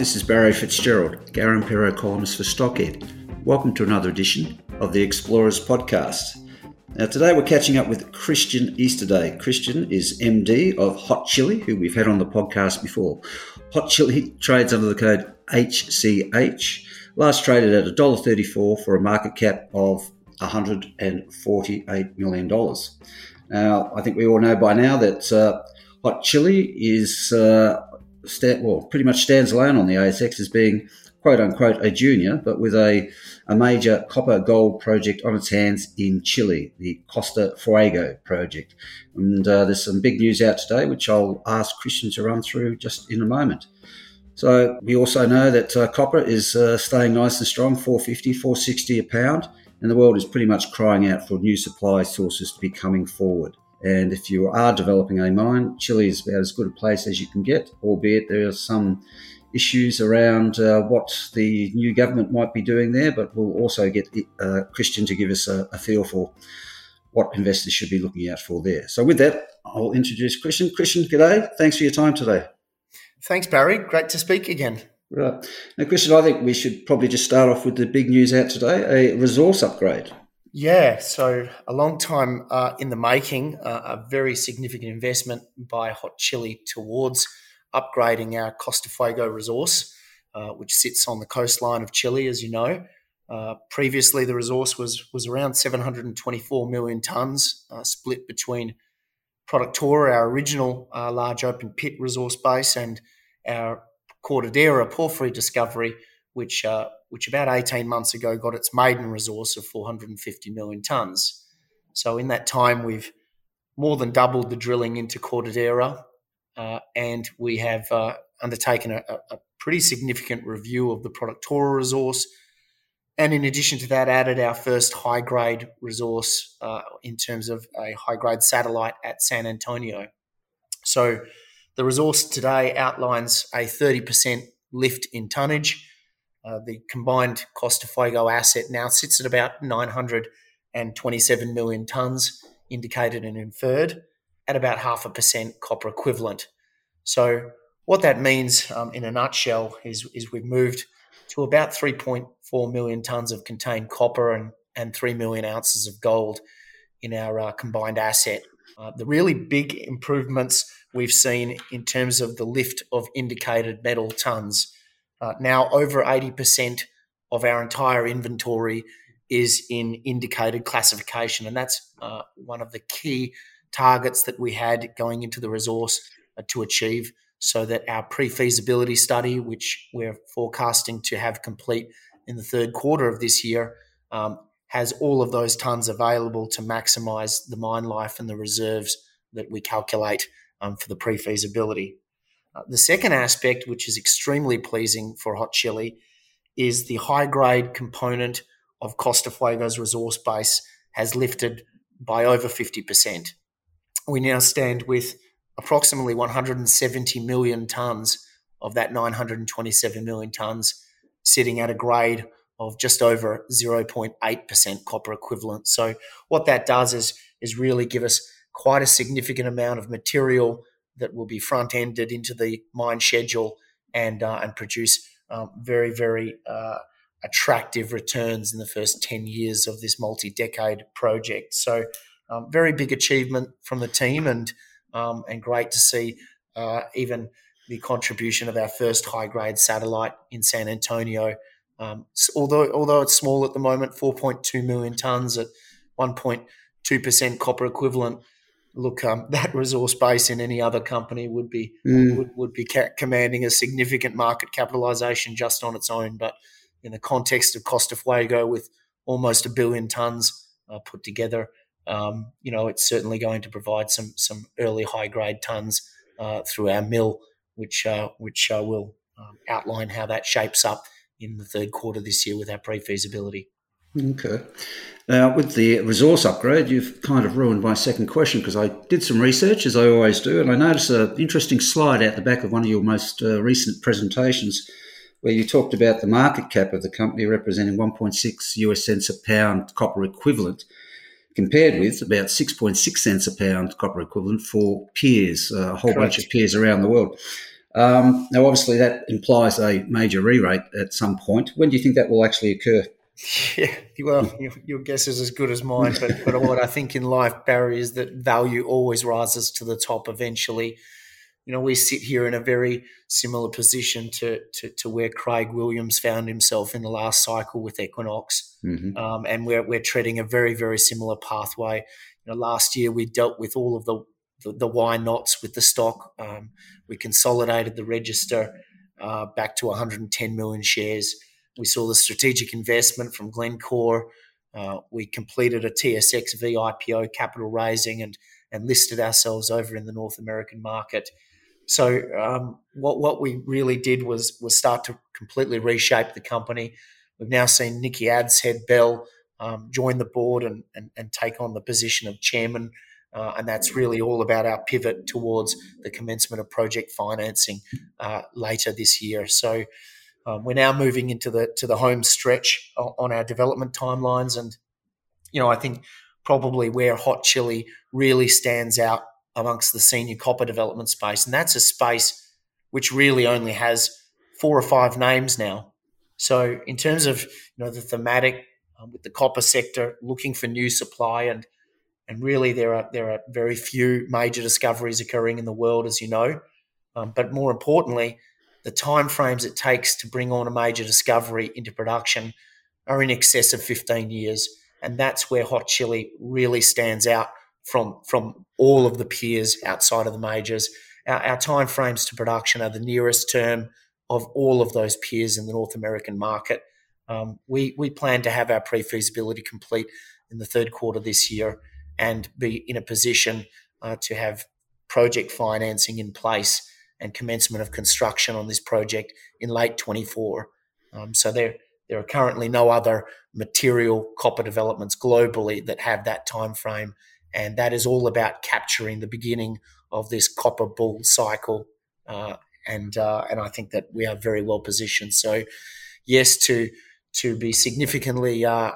This is Barry Fitzgerald, Garimpeiro columnist for Stockhead. Welcome to another edition of the Explorers Podcast. Now, today we're catching up with Christian Easterday. Christian is MD of Hot Chili, who we've had on the podcast before. Hot Chili trades under the code HCH. Last traded at $1.34 for a market cap of $148 million. Now, I think we all know by now that uh, Hot Chili is uh, sta- well, pretty much stands alone on the ASX as being quote unquote a junior, but with a, a major copper gold project on its hands in Chile, the Costa Fuego project. And uh, there's some big news out today, which I'll ask Christian to run through just in a moment. So we also know that uh, copper is uh, staying nice and strong, 450, 460 a pound, and the world is pretty much crying out for new supply sources to be coming forward. And if you are developing a mine, Chile is about as good a place as you can get, albeit there are some issues around uh, what the new government might be doing there. But we'll also get uh, Christian to give us a, a, feel for what investors should be looking out for there. So, with that, I'll introduce Christian. Christian, g'day. Thanks for your time today. Thanks, Barry. Great to speak again. Right. Now, Christian, I think we should probably just start off with the big news out today a resource upgrade. Yeah, so a long time uh, in the making, uh, a very significant investment by Hot Chili towards upgrading our Costa Fuego resource, uh, which sits on the coastline of Chile, as you know. Uh, previously, the resource was was around 724 million tons, uh, split between Productora, our original uh, large open pit resource base, and our Cordillera porphyry discovery, which which about 18 months ago got its maiden resource of 450 million tonnes. So in that time, we've more than doubled the drilling into Cordillera, uh, and we have uh, undertaken a, a, pretty significant review of the Productora resource. And in addition to that, added our first high grade resource uh, in terms of a high grade satellite at San Antonio. So the resource today outlines a 30% lift in tonnage uh, the combined Costa Fuego asset now sits at about 927 million tonnes indicated and inferred at about half a percent copper equivalent. So, what that means um, in a nutshell is, is we've moved to about 3.4 million tonnes of contained copper and, and 3 million ounces of gold in our uh, combined asset. Uh, the really big improvements we've seen in terms of the lift of indicated metal tonnes uh, now, over 80% of our entire inventory is in indicated classification. And that's uh, one of the key targets that we had going into the resource uh, to achieve so that our pre feasibility study, which we're forecasting to have complete in the third quarter of this year, um, has all of those tons available to maximize the mine life and the reserves that we calculate um, for the pre feasibility. Uh, the second aspect, which is extremely pleasing for hot chili, is the high grade component of Costa Fuego's resource base has lifted by over 50%. We now stand with approximately 170 million tonnes of that 927 million tonnes sitting at a grade of just over 0.8% copper equivalent. So what that does is is really give us quite a significant amount of material that will be front ended into the mine schedule and uh, and produce um, very very uh, attractive returns in the first ten years of this multi decade project. So um, very big achievement from the team and um, and great to see uh, even the contribution of our first high grade satellite in San Antonio. Um, although although it's small at the moment, 4.2 million tons at 1.2 percent copper equivalent look, um, that resource base in any other company would be mm. would, would be ca- commanding a significant market capitalization just on its own. But in the context of Costa Fuego, with almost a billion tons uh, put together, um, you know, it's certainly going to provide some some early high grade tons uh, through our mill which uh, which uh, will um, outline how that shapes up in the third quarter this year with our pre-feasibility. Okay. Now, with the resource upgrade, you've kind of ruined my second question because I did some research, as I always do, and I noticed an interesting slide out the back of one of your most uh, recent presentations where you talked about the market cap of the company representing 1.6 US cents a pound copper equivalent, compared with about 6.6 cents a pound copper equivalent for peers, a whole Correct. bunch of peers around the world. Um, now, obviously, that implies a major re rate at some point. When do you think that will actually occur? Yeah, well, your, your, guess is as good as mine. But, but what I think in life, Barry, is that value always rises to the top eventually. You know, we sit here in a very similar position to, to, to where Craig Williams found himself in the last cycle with Equinox. Mm-hmm. Um, and we're, we're treading a very, very similar pathway. You know, last year we dealt with all of the, the, the why nots with the stock. Um, we consolidated the register uh, back to 110 million shares we saw the strategic investment from Glencore. Uh, we completed a TSX-V IPO capital raising and and listed ourselves over in the North American market. So um, what what we really did was was start to completely reshape the company. We've now seen Nikki Adshead Bell um, join the board and, and, and take on the position of chairman. Uh, and that's really all about our pivot towards the commencement of project financing uh, later this year. So um, we're now moving into the to the home stretch on our development timelines, and you know I think probably where Hot Chili really stands out amongst the senior copper development space, and that's a space which really only has four or five names now. So in terms of you know the thematic um, with the copper sector looking for new supply and and really there are there are very few major discoveries occurring in the world, as you know. Um, but more importantly, the timeframes it takes to bring on a major discovery into production are in excess of 15 years. And that's where Hot Chili really stands out from, from all of the peers outside of the majors. Our, our timeframes to production are the nearest term of all of those peers in the North American market. Um, we, we plan to have our pre feasibility complete in the third quarter this year and be in a position uh, to have project financing in place and commencement of construction on this project in late 24. Um, so there, there are currently no other material copper developments globally that have that time frame, and that is all about capturing the beginning of this copper bull cycle. Uh, and uh, and I think that we are very well positioned. So, yes, to to be significantly uh,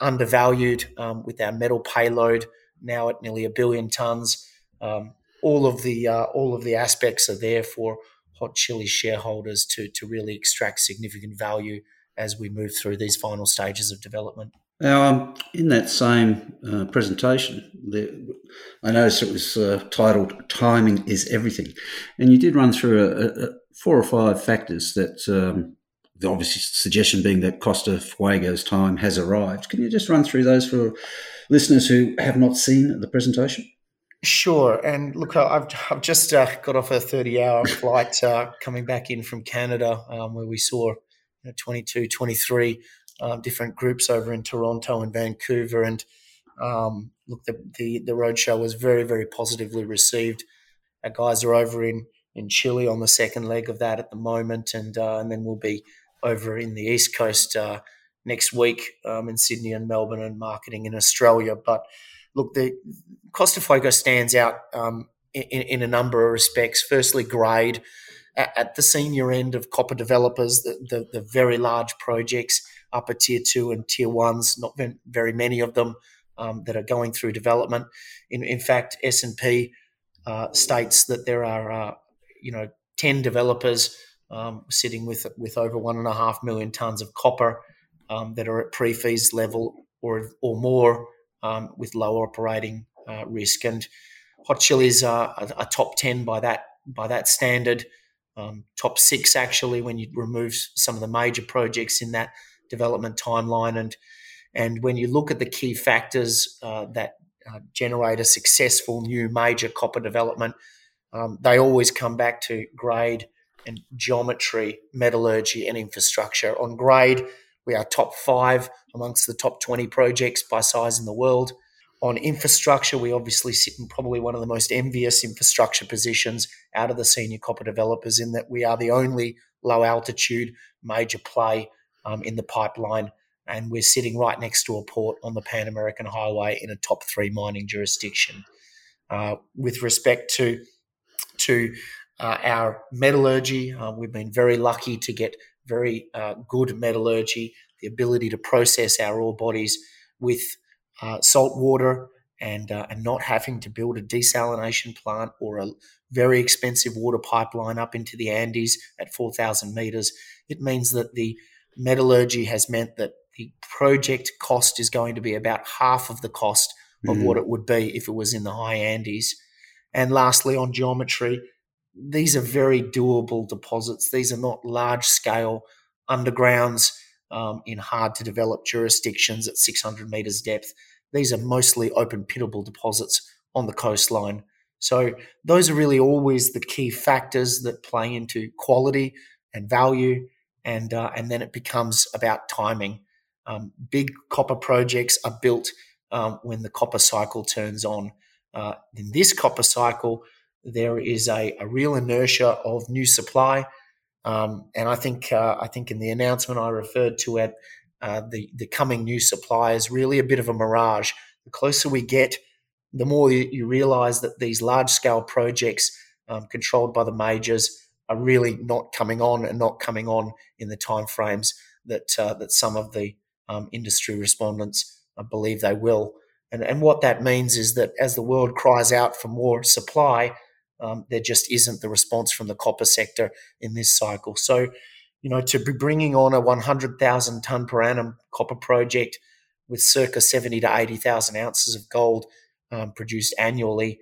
undervalued um, with our metal payload now at nearly a billion tons. Um, all of the uh, all of the aspects are there for Hot Chili shareholders to to really extract significant value as we move through these final stages of development. Now, um, in that same uh, presentation, there, I noticed it was uh, titled "Timing is Everything," and you did run through a, a, four or five factors that. Um, the obvious suggestion being that Costa Fuego's time has arrived. Can you just run through those for listeners who have not seen the presentation? Sure. And look, I've, I've just uh, got off a 30 hour flight uh, coming back in from Canada um, where we saw you know, 22, 23 um, different groups over in Toronto and Vancouver. And um, look, the, the, the roadshow was very, very positively received. Our guys are over in, in Chile on the second leg of that at the moment. And, uh, and then we'll be over in the East Coast uh, next week um, in Sydney and Melbourne and marketing in Australia. But look, the Costa Fuego stands out um, in, in, a number of respects. Firstly, grade at, at, the senior end of copper developers, the, the, the, very large projects, upper tier two and tier ones, not very many of them um, that are going through development. In, in fact, S and P uh, states that there are uh, you know ten developers um, sitting with with over one and a half million tons of copper um, that are at pre-feas level or or more um, with lower operating uh, risk. And Hot Chili's are a, top ten by that by that standard. Um, top six actually when you remove some of the major projects in that development timeline and and when you look at the key factors uh, that uh, generate a successful new major copper development, um, they always come back to grade and geometry, metallurgy, and infrastructure. On grade, we are top five amongst the top 20 projects by size in the world. on infrastructure, we obviously sit in probably one of the most envious infrastructure positions out of the senior copper developers in that we are the only low altitude major play um, in the pipeline. And we're sitting right next to a port on the Pan American Highway in a top three mining jurisdiction. Uh, with respect to to uh, our metallurgy, uh, we've been very lucky to get very uh, good metallurgy, the ability to process our ore bodies with uh, salt water and uh, and not having to build a desalination plant or a very expensive water pipeline up into the Andes at 4,000 meters. It means that the metallurgy has meant that the project cost is going to be about half of the cost of mm-hmm. what it would be if it was in the high Andes. And lastly, on geometry, these are very doable deposits. These are not large scale undergrounds um, in hard to develop jurisdictions at 600 meters depth. These are mostly open pitable deposits on the coastline. So those are really always the key factors that play into quality and value, and uh, and then it becomes about timing. Um, big copper projects are built um, when the copper cycle turns on. Uh, in this copper cycle, there is a, a real inertia of new supply. Um, and I think uh, I think in the announcement I referred to it, uh, the the coming new supply is really a bit of a mirage. The closer we get, the more you, you realise that these large scale projects um, controlled by the majors are really not coming on and not coming on in the timeframes that uh, that some of the um, industry respondents uh, believe they will. And, and what that means is that as the world cries out for more supply, um, there just isn't the response from the copper sector in this cycle. So, you know, to be bringing on a 100,000 ton per annum copper project with circa 70 to 80,000 ounces of gold um, produced annually,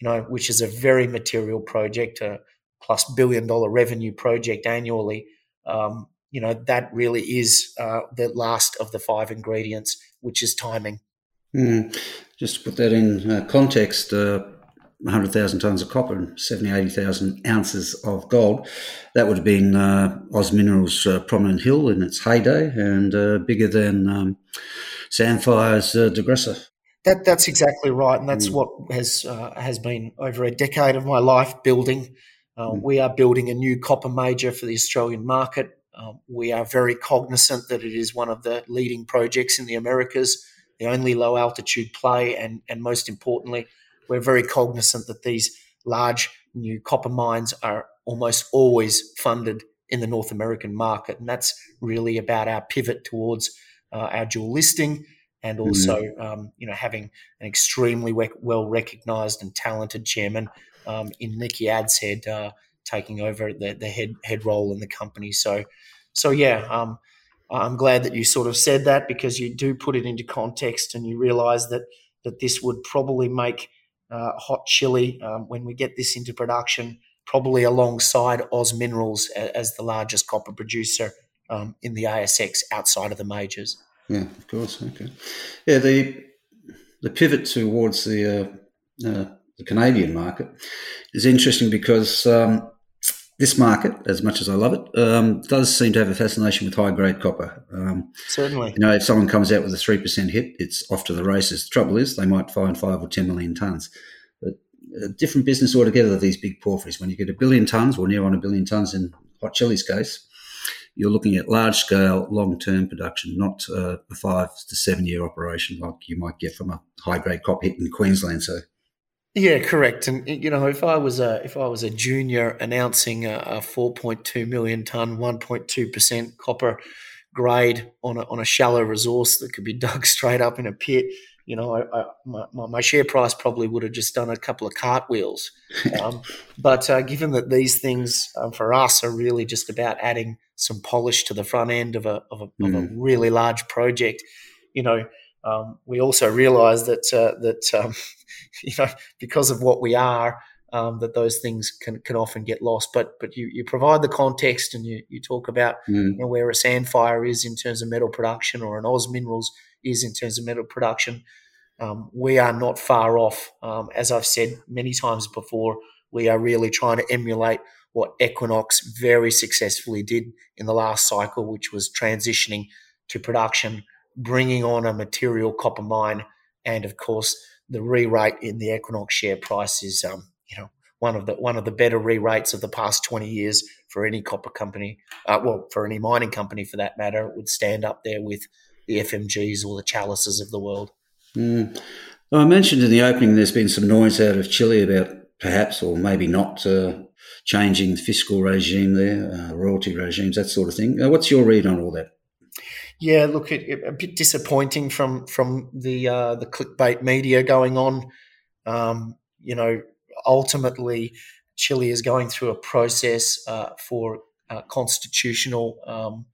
you know, which is a very material project, a plus billion dollar revenue project annually. Um, you know, that really is uh, the last of the five ingredients, which is timing. Mm. Just to put that in uh, context, uh, 100,000 tonnes of copper and 70, 80,000 ounces of gold. That would have been uh, Oz Minerals' uh, Prominent Hill in its heyday and uh, bigger than um, Sandfire's uh. That, that's exactly right, and that's mm. what has uh, has been over a decade of my life building. Uh, mm. We are building a new copper major for the Australian market. Um, we are very cognizant that it is one of the leading projects in the Americas, the only low altitude play, and and most importantly, we're very cognizant that these large new copper mines are almost always funded in the North American market. And that's really about our pivot towards uh, our dual listing and mm-hmm. also, mm-hmm. um, you know, having an extremely well recognized and talented chairman um, in Nicky Adshead uh, taking over the, the head head role in the company. So, so yeah, um, I'm glad that you sort of said that because you do put it into context and you realize that that this would probably make uh, hot chili um, when we get this into production, probably alongside Oz Minerals as the largest copper producer um, in the ASX outside of the majors. Yeah, of course. Okay. Yeah, the the pivot towards the uh, uh, the Canadian market is interesting because um, this market, as much as I love it, um, does seem to have a fascination with high grade copper. Um, Certainly. You know, if someone comes out with a 3% hit, it's off to the races. The trouble is, they might find five or 10 million tonnes. But a different business altogether, these big porphyries. When you get a billion tonnes, or near on a billion tonnes in Hot Chili's case, you're looking at large scale, long term production, not uh, a five to seven year operation like you might get from a high grade copper hit in Queensland. So yeah, correct. And you know, if I was a if I was a junior announcing a, a 4.2 million ton, 1.2 percent copper grade on a, on a shallow resource that could be dug straight up in a pit, you know, I, I, my, my, share price probably would have just done a couple of cartwheels. Um, but uh, given that these things um, for us are really just about adding some polish to the front end of a of a, mm. of a mm. really large project, you know, um, we also realise that uh, that um, you know because of what we are, um, that those things can, can often get lost. But but you, you provide the context and you, you talk about mm. you know, where a Sandfire is in terms of metal production or an Oz Minerals is in terms of metal production. Um, we are not far off. Um, as I've said many times before, we are really trying to emulate what Equinox very successfully did in the last cycle, which was transitioning to production bringing on a material copper mine and of course, the re-rate in the Equinox share price is, um, you know, one of the one of the better re-rates of the past 20 years for any copper company, uh, well, for any mining company for that matter, it would stand up there with the FMGs or the Chalices of the world. Mm. Well, I mentioned in the opening there's been some noise out of Chile about perhaps or maybe not uh, changing the fiscal regime there, uh, royalty regimes, that sort of thing. What's your read on all that? Yeah, look, it, it, a bit disappointing from from the uh, the clickbait media going on. Um, you know, ultimately, Chile is going through a process uh, for uh, constitutional um,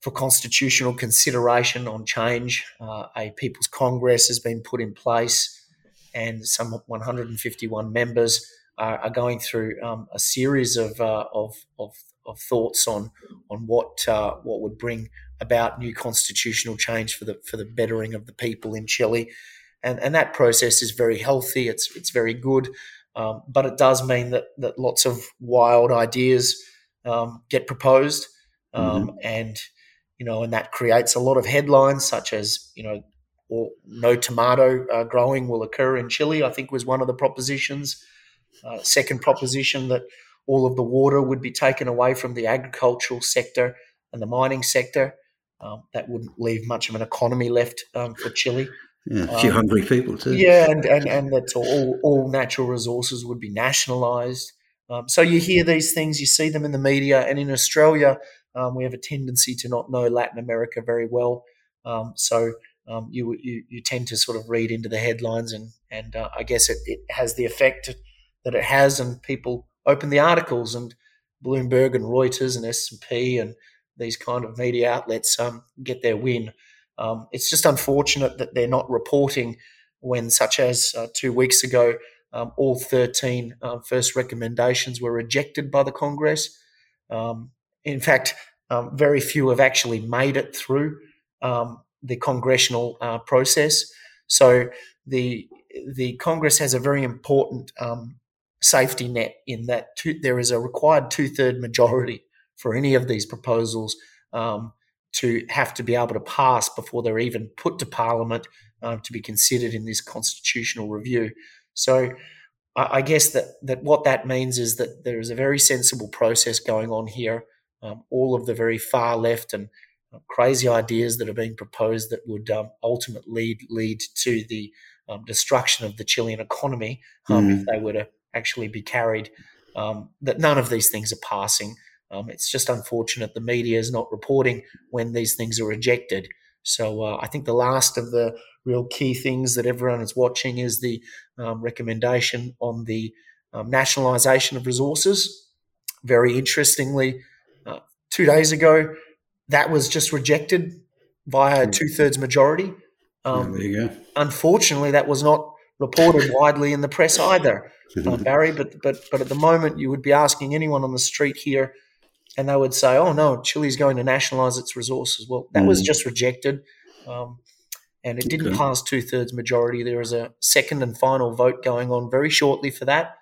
for constitutional consideration on change. Uh, a People's Congress has been put in place, and some 151 members are, are going through um, a series of, uh, of, of, of, thoughts on on what uh, what would bring about new constitutional change for the for the bettering of the people in Chile, and and that process is very healthy. It's it's very good, um, but it does mean that that lots of wild ideas um, get proposed, um, mm-hmm. and you know, and that creates a lot of headlines, such as you know, or no tomato uh, growing will occur in Chile. I think was one of the propositions. Uh, second proposition that all of the water would be taken away from the agricultural sector and the mining sector. Um, that wouldn't leave much of an economy left um, for Chile. Yeah, a few um, hungry people too. Yeah, and, and, and that all, all natural resources would be nationalised. Um, so you hear these things, you see them in the media, and in Australia, um, we have a tendency to not know Latin America very well. Um, so um, you, you, you tend to sort of read into the headlines, and and uh, I guess it, it has the effect that it has, and people open the articles, and Bloomberg and Reuters and S and P and these kind of media outlets um, get their win. Um, it's just unfortunate that they're not reporting when, such as uh, two weeks ago, um, all 13 uh, first recommendations were rejected by the Congress. Um, in fact, um, very few have actually made it through the congressional uh, process. So the the Congress has a very important safety net in that two, there is a required two third majority for any of these proposals um, to have to be able to pass before they're even put to Parliament um, to be considered in this constitutional review. So I, I, guess that, that what that means is that there is a very sensible process going on here. Um, all of the very far left and uh, crazy ideas that are being proposed that would um, ultimately lead, lead to the um, destruction of the Chilean economy mm. if they were to actually be carried. Um, that none of these things are passing. Um, it's just unfortunate the media is not reporting when these things are rejected. So uh, I think the last of the real key things that everyone is watching is the um, recommendation on the um, nationalisation of resources. Very interestingly, uh, two days ago, that was just rejected via a hmm. two thirds majority. Um, there you go. Unfortunately, that was not reported widely in the press either, uh, Barry. But but but at the moment, you would be asking anyone on the street here and they would say, "Oh no, Chile's going to nationalize its resources." Well, that mm. was just rejected, um, and it didn't okay. pass two thirds majority. There is a second and final vote going on very shortly for that,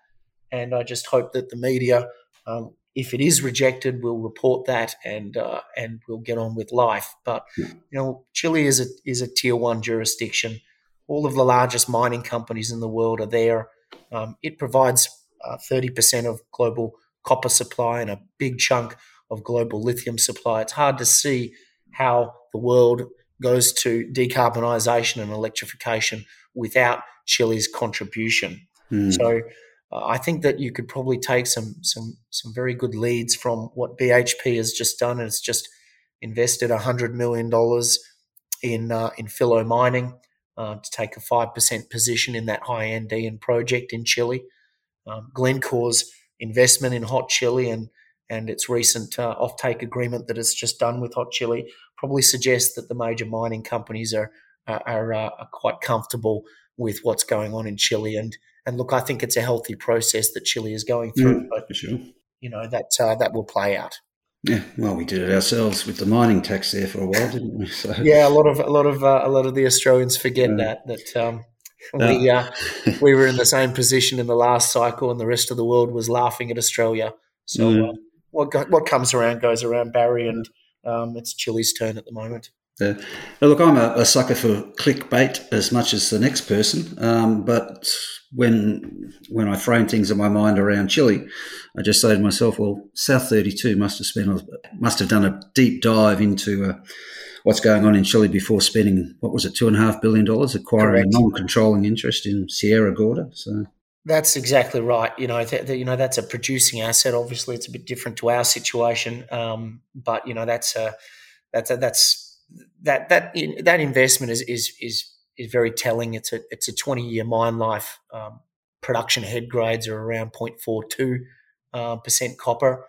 and I just hope that the media, um, if it is rejected, will report that and uh, and we'll get on with life. But you know, Chile is a is a tier one jurisdiction. All of the largest mining companies in the world are there. Um, it provides uh, thirty uh, percent of global copper supply and a big chunk of global lithium supply. It's hard to see how the world goes to decarbonisation and electrification without Chile's contribution. Mm. So uh, I think that you could probably take some some some very good leads from what BHP has just done. It's just invested hundred million dollars in uh, in Filo Mining uh, to take a five percent position in that high Andean project in Chile. Um, Glencore's investment in Hot Chili and and its recent uh, offtake agreement that it's just done with Hot Chili probably suggests that the major mining companies are are, are, uh, are quite comfortable with what's going on in Chile. And and look, I think it's a healthy process that Chile is going through. Mm, but sure. you know that uh, that will play out. Yeah, well, we did it ourselves with the mining tax there for a while, didn't we? So. Yeah, a lot of a lot of uh, a lot of the Australians forget that that um, we uh, we were in the same position in the last cycle, and the rest of the world was laughing at Australia. So mm. uh, what what comes around goes around, Barry, and um, it's Chile's turn at the moment. Uh, look, I'm a, a, sucker for clickbait as much as the next person, um, but when when I frame things in my mind around Chile, I just say to myself, well, South 32 must have spent must have done a deep dive into uh, what's going on in Chile before spending what was it two and a half billion dollars acquiring Correct. a non-controlling interest in Sierra Gorda. So that's exactly right. You know, th- th- you know that's a producing asset. Obviously, it's a bit different to our situation, um, but you know that's a that's a, that's that that that investment is is is is very telling. It's a it's a twenty year mine life. Um, production head grades are around 0.42 uh, percent copper,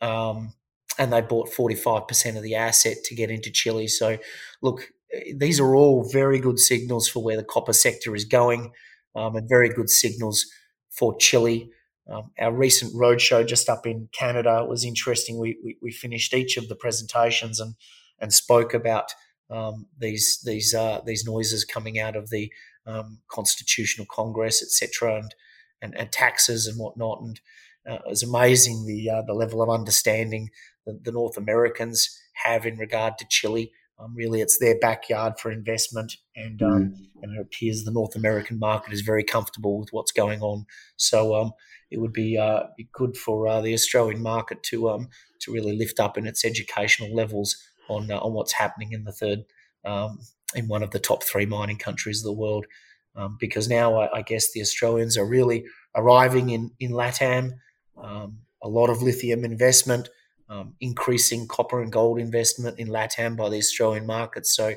um, and they bought forty five percent of the asset to get into Chile. So, look, these are all very good signals for where the copper sector is going, um, and very good signals for Chile. Um, our recent roadshow just up in Canada was interesting. We, we, we finished each of the presentations and and spoke about um, these these uh, these noises coming out of the um, Constitutional Congress, etc., and, and, and taxes and whatnot. And uh, it was amazing the uh, the level of understanding that the North Americans have in regard to Chile. Um, really, it's their backyard for investment, and um, mm. and it appears the North American market is very comfortable with what's going on. So um, it would be uh, be good for uh, the Australian market to um, to really lift up in its educational levels on uh, on what's happening in the third um, in one of the top three mining countries of the world. Um, because now I, I, guess the Australians are really arriving in in LATAM. Um, a lot of lithium investment, um, increasing copper and gold investment in LATAM by the Australian market. So,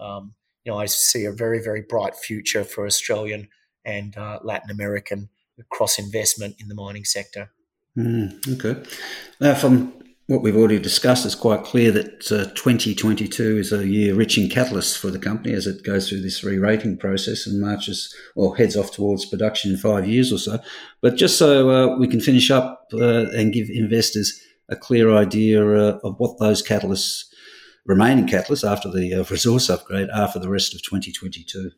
um, you know, I see a very very bright future for Australian and uh, Latin American cross investment in the mining sector. Mm, okay. Now, from what we've already discussed, it's quite clear that uh, 2022 is a year rich in catalysts for the company as it goes through this re-rating process and marches or heads off towards production in five years or so. But just so uh, we can finish up uh, and give investors a clear idea uh, of what those catalysts, remaining catalysts after the uh, resource upgrade, are for the rest of 2022.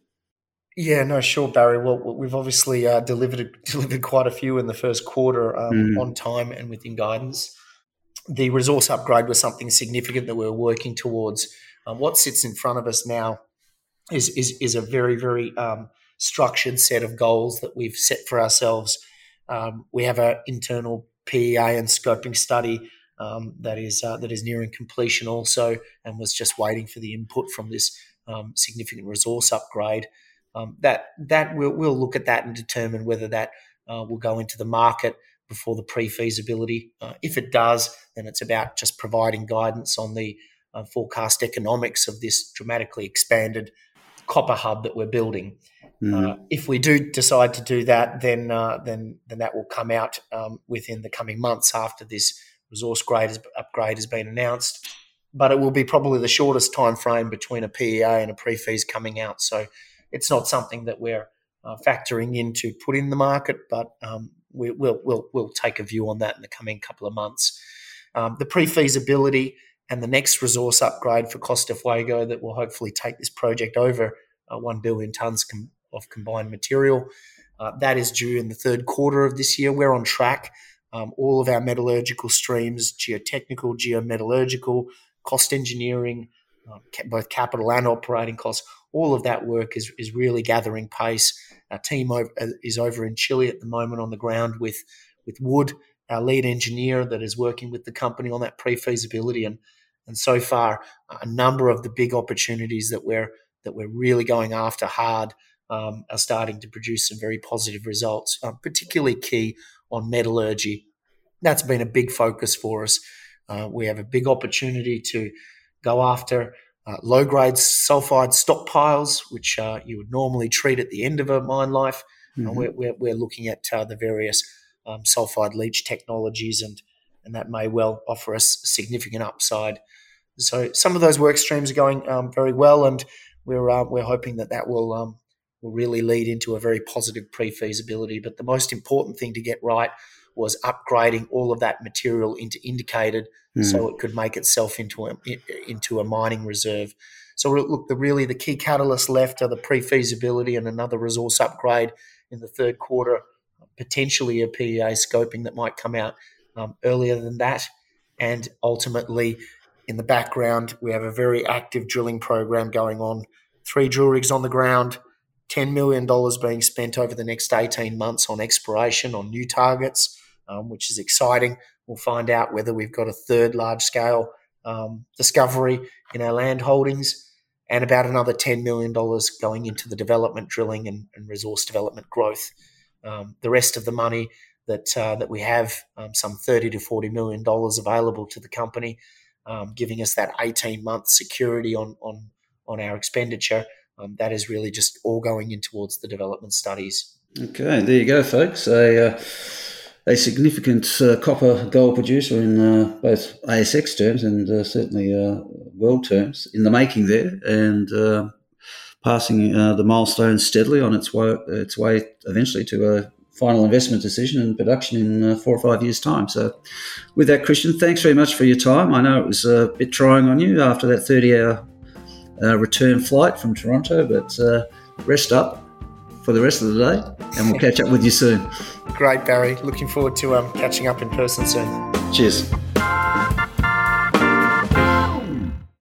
Yeah, no, sure, Barry. Well, we've obviously uh, delivered delivered quite a few in the first quarter um, mm. on time and within guidance the resource upgrade was something significant that we were working towards. Um, what sits in front of us now is is, is a very very um, structured set of goals that we've set for ourselves. Um, we have an internal PEA and scoping study um, that is uh, that is nearing completion also, and was just waiting for the input from this um, significant resource upgrade. Um, that that we'll, we'll look at that and determine whether that uh, will go into the market before the pre-feasibility. Uh, if it does, then it's about just providing guidance on the uh, forecast economics of this dramatically expanded copper hub that we're building. Mm. Uh, if we do decide to do that, then uh, then then that will come out um, within the coming months after this resource grade is, upgrade has been announced. But it will be probably the shortest time frame between a PEA and a pre-feas coming out. So it's not something that we're uh, factoring in to put in the market, but um, we, will we'll we'll take a view on that in the coming couple of months. Um, the pre-feasibility and the next resource upgrade for Costa Fuego that will hopefully take this project over uh, one billion tons com- of combined material. Uh, that is due in the third quarter of this year. We're on track. Um, all of our metallurgical streams, geotechnical, geometallurgical, cost engineering, uh, both capital and operating costs, all of that work is, is really gathering pace. Our team over, uh, is over in Chile at the moment on the ground with with Wood, our lead engineer that is working with the company on that pre-feasibility and and so far a number of the big opportunities that we're that we're really going after hard um, are starting to produce some very positive results, um, particularly key on metallurgy. That's been a big focus for us. Uh, we have a big opportunity to go after uh, low grade sulfide stockpiles, which uh, you would normally treat at the end of a mine life. Mm-hmm. We're, we're, we're, looking at uh, the various um, sulfide leach technologies, and, and that may well offer us significant upside. So some of those work streams are going um, very well, and we're uh, we're hoping that that will um, will really lead into a very positive pre feasibility. But the most important thing to get right was upgrading all of that material into indicated mm. so it could make itself into a, into a mining reserve. So look, the really the key catalysts left are the pre-feasibility and another resource upgrade in the third quarter, potentially a PEA scoping that might come out um, earlier than that, and ultimately in the background, we have a very active drilling program going on. Three drill rigs on the ground, $10 million being spent over the next 18 months on exploration on new targets, um, which is exciting. We'll find out whether we've got a third large scale um, discovery in our land holdings and about another $10 million going into the development drilling and, and resource development growth. Um, the rest of the money that, uh, that we have, um, some 30 to $40 million available to the company, um, giving us that 18 month security on, on, on our expenditure. Um, that is really just all going in towards the development studies. Okay, there you go, folks. A, uh, a significant uh, copper gold producer in uh, both ASX terms and uh, certainly uh, world terms in the making there, and uh, passing the milestones steadily on its way, its way eventually to a final investment decision and production in four or five years' time. So, with that, Christian, thanks very much for your time. I know it was a bit trying on you after that 30 hour return flight from Toronto, but rest up for the rest of the day, and we'll catch up with you soon. Great, Barry. Looking forward to um, catching up in person soon. Cheers.